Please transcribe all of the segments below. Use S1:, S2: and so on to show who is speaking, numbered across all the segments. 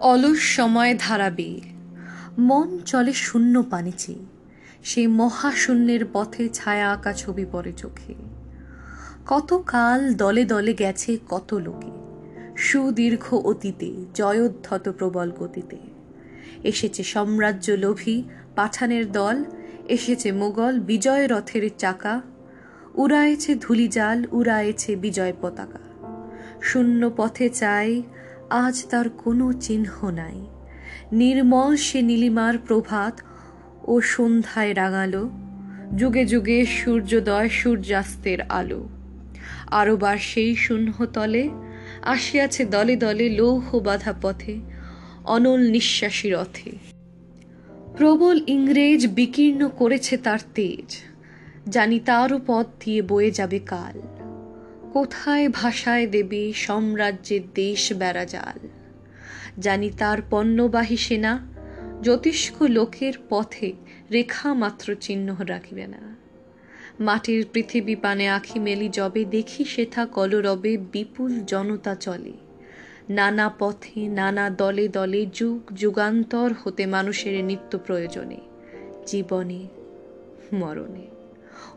S1: অলস সময় ধারাবে মন চলে শূন্য পানে সেই মহাশূন্যের পথে ছায়া আঁকা ছবি পড়ে চোখে। কত কাল দলে দলে গেছে কত লোকে। সুদীর্ঘ অতীতে, জয়োদ্ধত প্রবল গতিতে। এসেছে সাম্রাজ্য লোভী, পাঠানের দল। এসেছে মোগল, বিজয় রথের চাকা। উড়ায়েছে ধুলিজাল, উড়ায়েছে বিজয় পতাকা। শূন্য পথে চাই আজ তার কোনো চিহ্ন নাই। নির্মল সে নীলিমার প্রভাত ও সন্ধ্যায় রাঙালো। যুগে যুগে সূর্যোদয় সূর্যাস্তের আলো। আরোবার সেই শূন্যতলে আসিয়াছে দলে দলে লৌহ বাধা পথে, অনল নিঃশ্বাসী রথে। প্রবল ইংরেজ বিকীর্ণ করেছে তার তেজ। জানি তারও পথ দিয়ে বয়ে যাবে কাল। কোথায় ভাষায় দেবে সাম্রাজ্যের দেশ বেড়াজাল জানি তার পণ্যবাহী সেনা, জ্যোতিষ্ক লোকের পথে রেখা মাত্র চিহ্ন রাখিবে না। মাটির পৃথিবী পানে আখি মেলি জবে দেখি সেথা কলরবে বিপুল জনতা চলে। নানা পথে, নানা দলে দলে যুগ যুগান্তর হতে মানুষের নিত্য প্রয়োজনে, জীবনে, মরণে।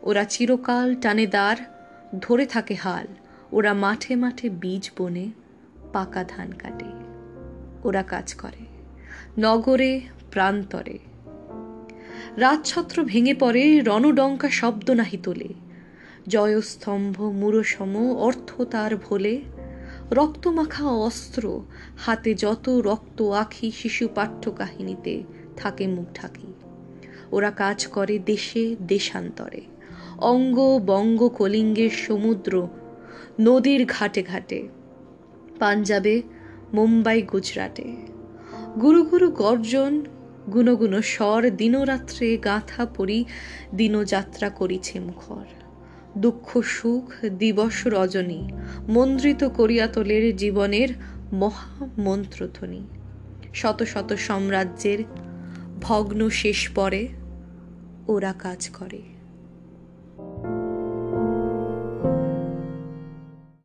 S1: ওরা চিরকাল টানে দ্বার ধরে থাকে হাল। ওরা মাঠে মাঠে বীজ বনে পাকা ধান কাটে। ওরা কাজ করে। নগরে, প্রান্তরে। রাজছত্র ভেঙে পড়ে, রণডঙ্কা শব্দ নাহি তোলে। জয়স্তম্ভ, মূরসম, অর্থ তার ভোলে। রক্তমাখা অস্ত্র, হাতে যত রক্ত আখি শিশু পাঠ্য কাহিনীতে থাকে মুখ ঢাকি। ওরা কাজ করে দেশে, দেশান্তরে। অঙ্গ বঙ্গ কলিঙ্গের সমুদ্র, নদীর ঘাটে ঘাটে, পাঞ্জাবে, মুম্বাই, গুজরাটে। গুরু গুরু গর্জন গুণগুণ স্বর, দিনরাত্রে গাথা পড়ি দিনযাত্রা করিছে মুখর। দুঃখ সুখ, দিবস রজনী, মন্দ্রিত করিয়া তোলের জীবনের মহামন্ত্রধ্বনি। শত শত সাম্রাজ্যের ভগ্ন শেষ পরে ওরা কাজ করে।